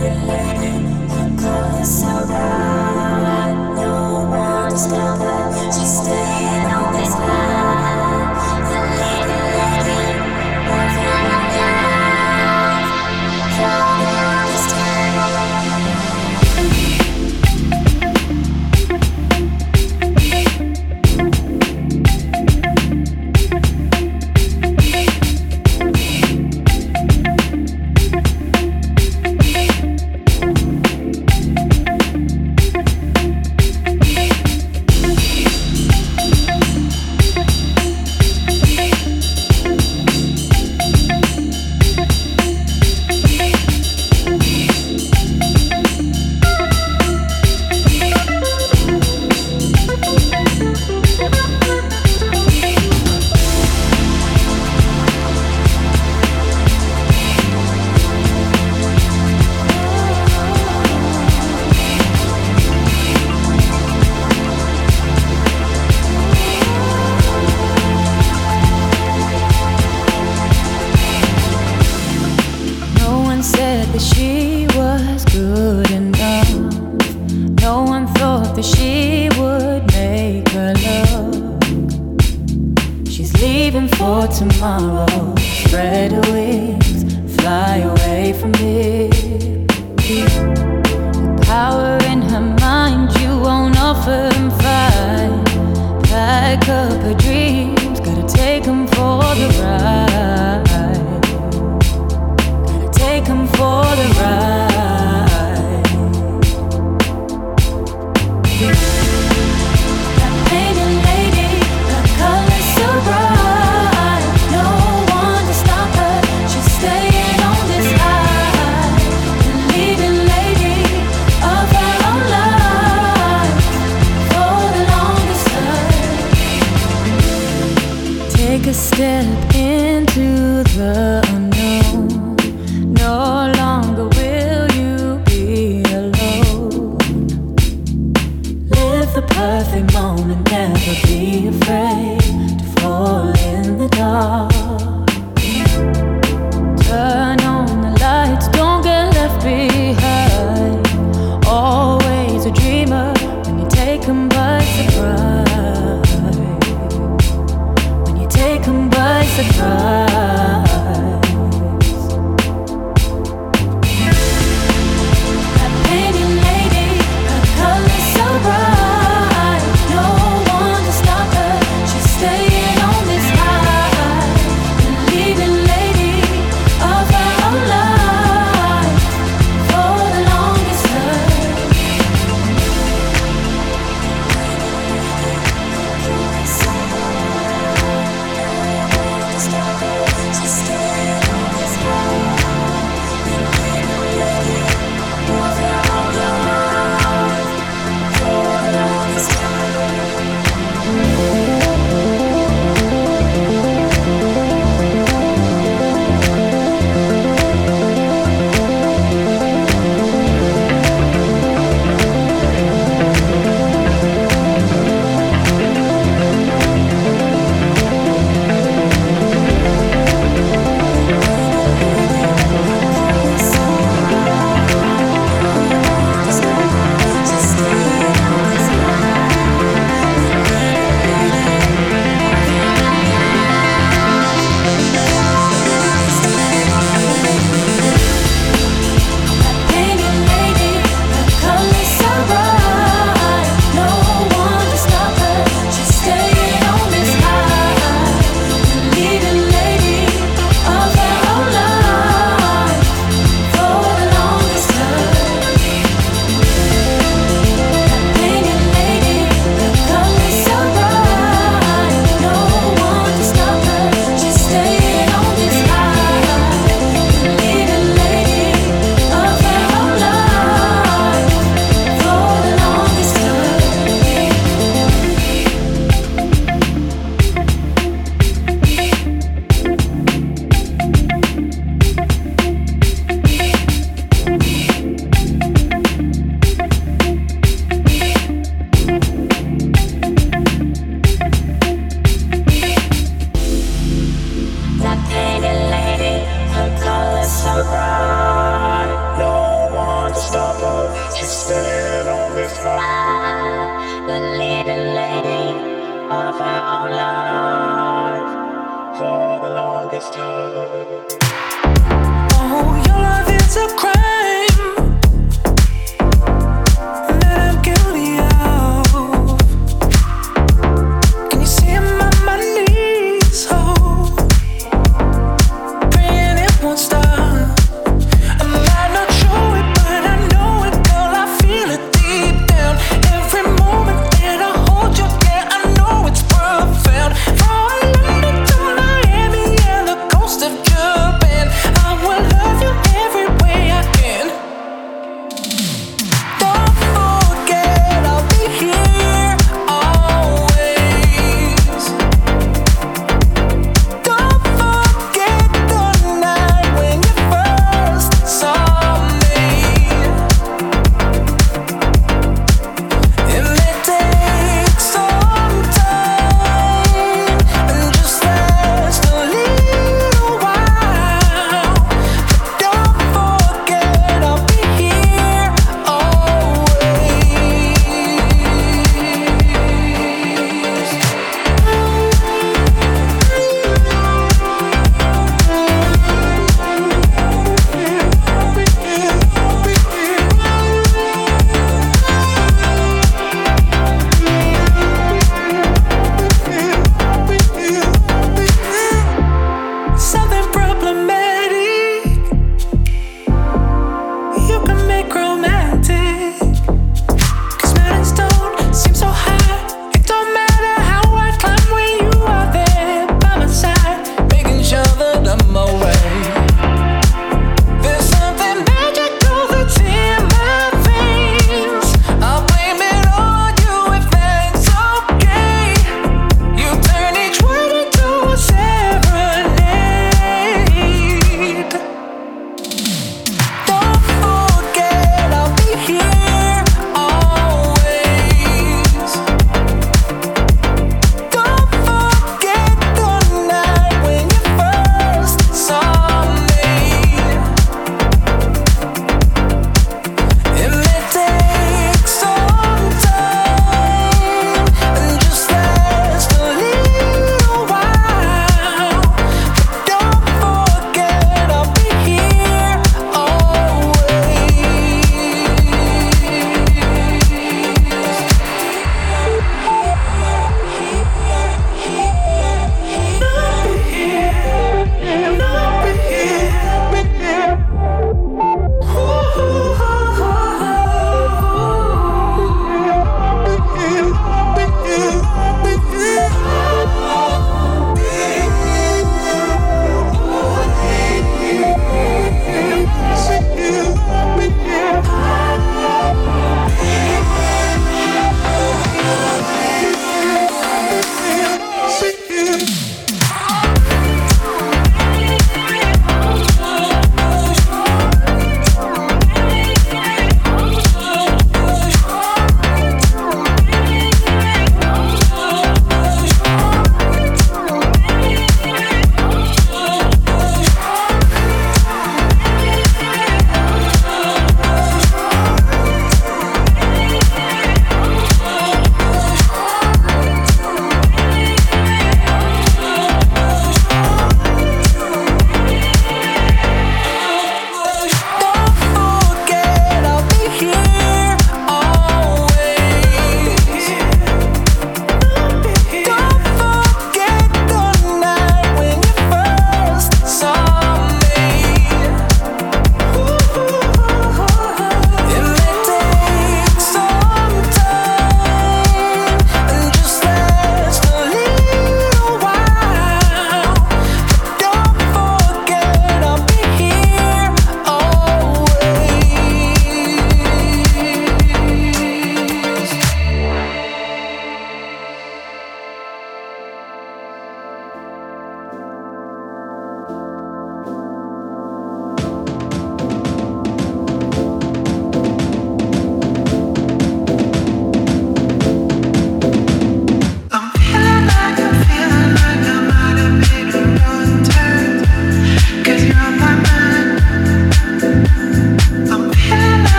That painted lady, her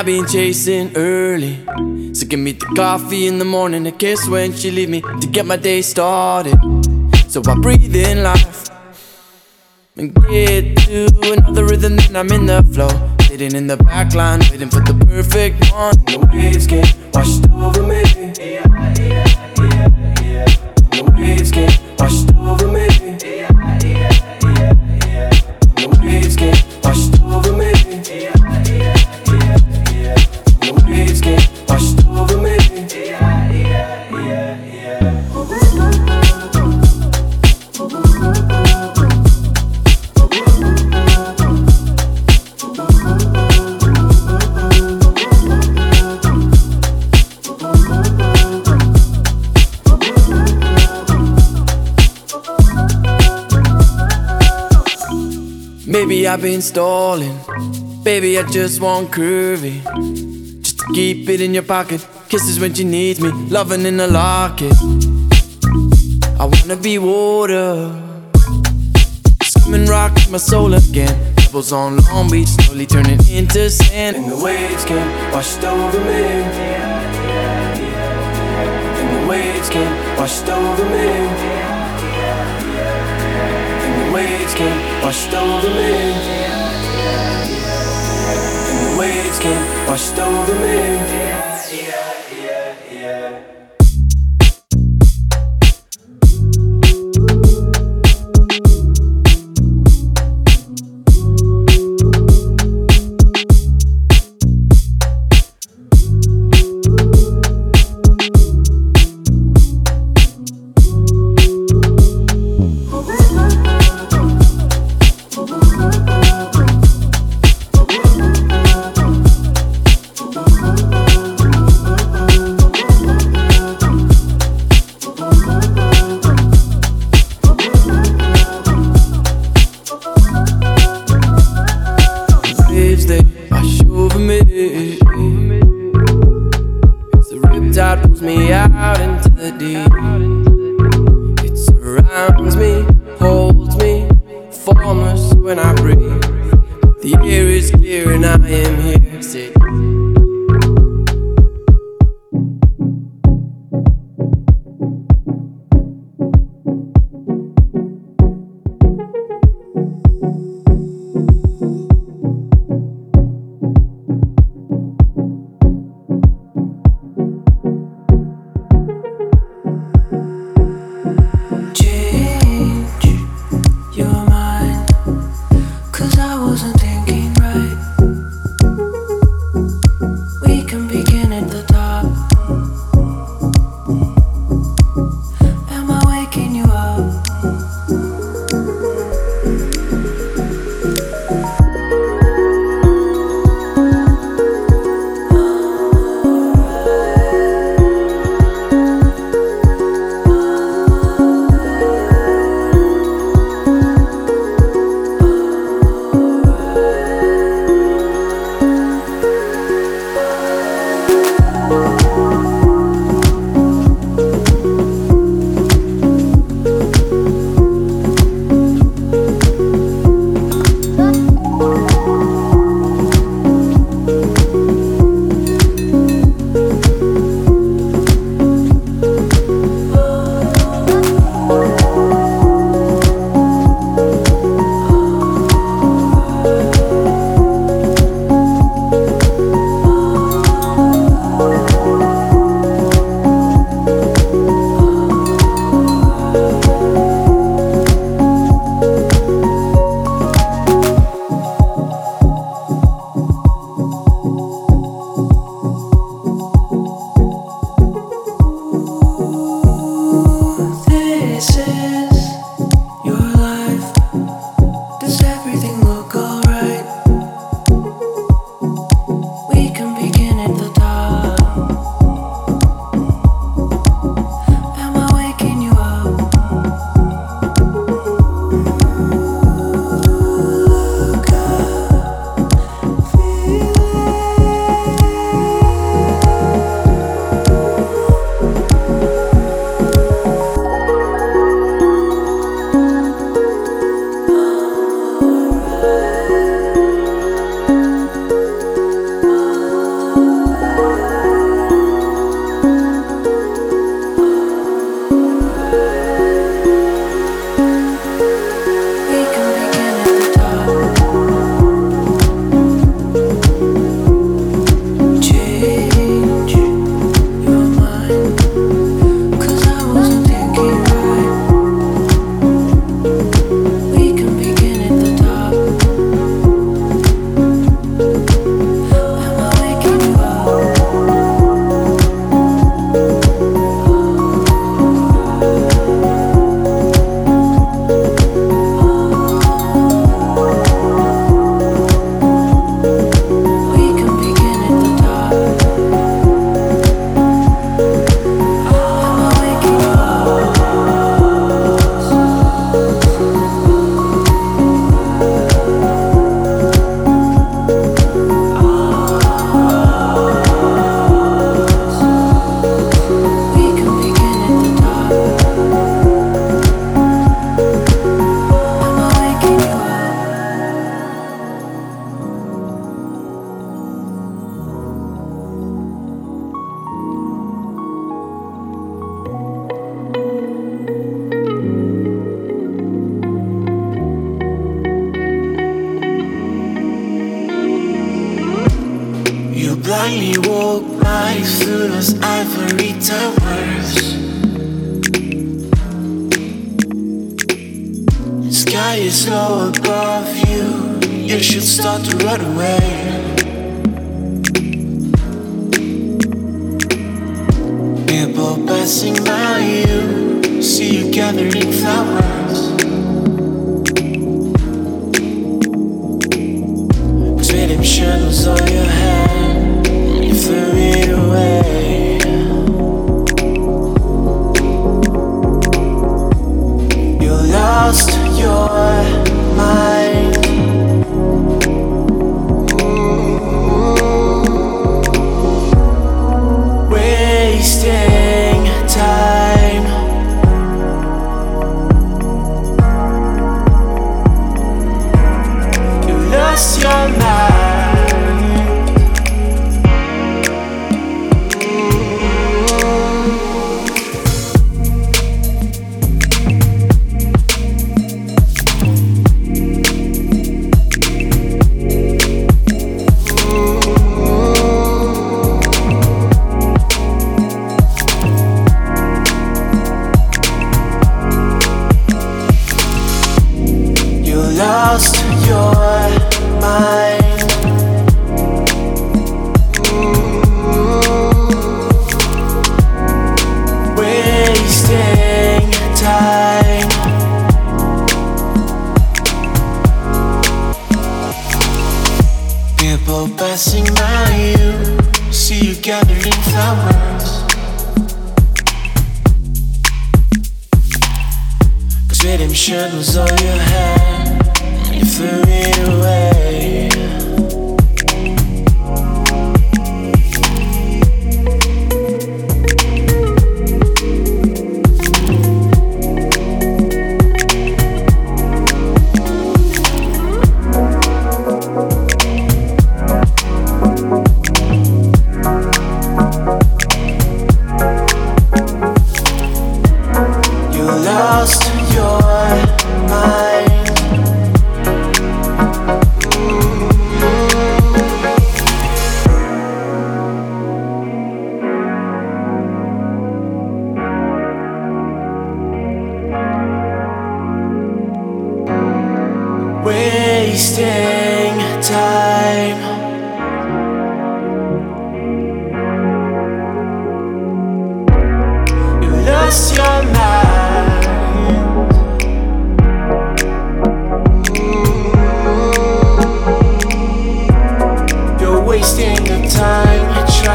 I've been chasing early. So give me the coffee in the morning, a kiss when she leave me to get my day started. So I breathe in life and get to another rhythm, then I'm in the flow. Sitting in the back line, waiting for the perfect one. The waves get washed over I've been stalling. Baby, I just want curvy. Just to keep it in your pocket. Kisses when she needs me. Loving in a locket. I wanna be water. Swimming rock my soul again. Pebbles on Long Beach, slowly turning into sand. And the waves came washed over me. And the waves came washed over me. Waves came washed over me. And the waves over me. Waves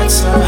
You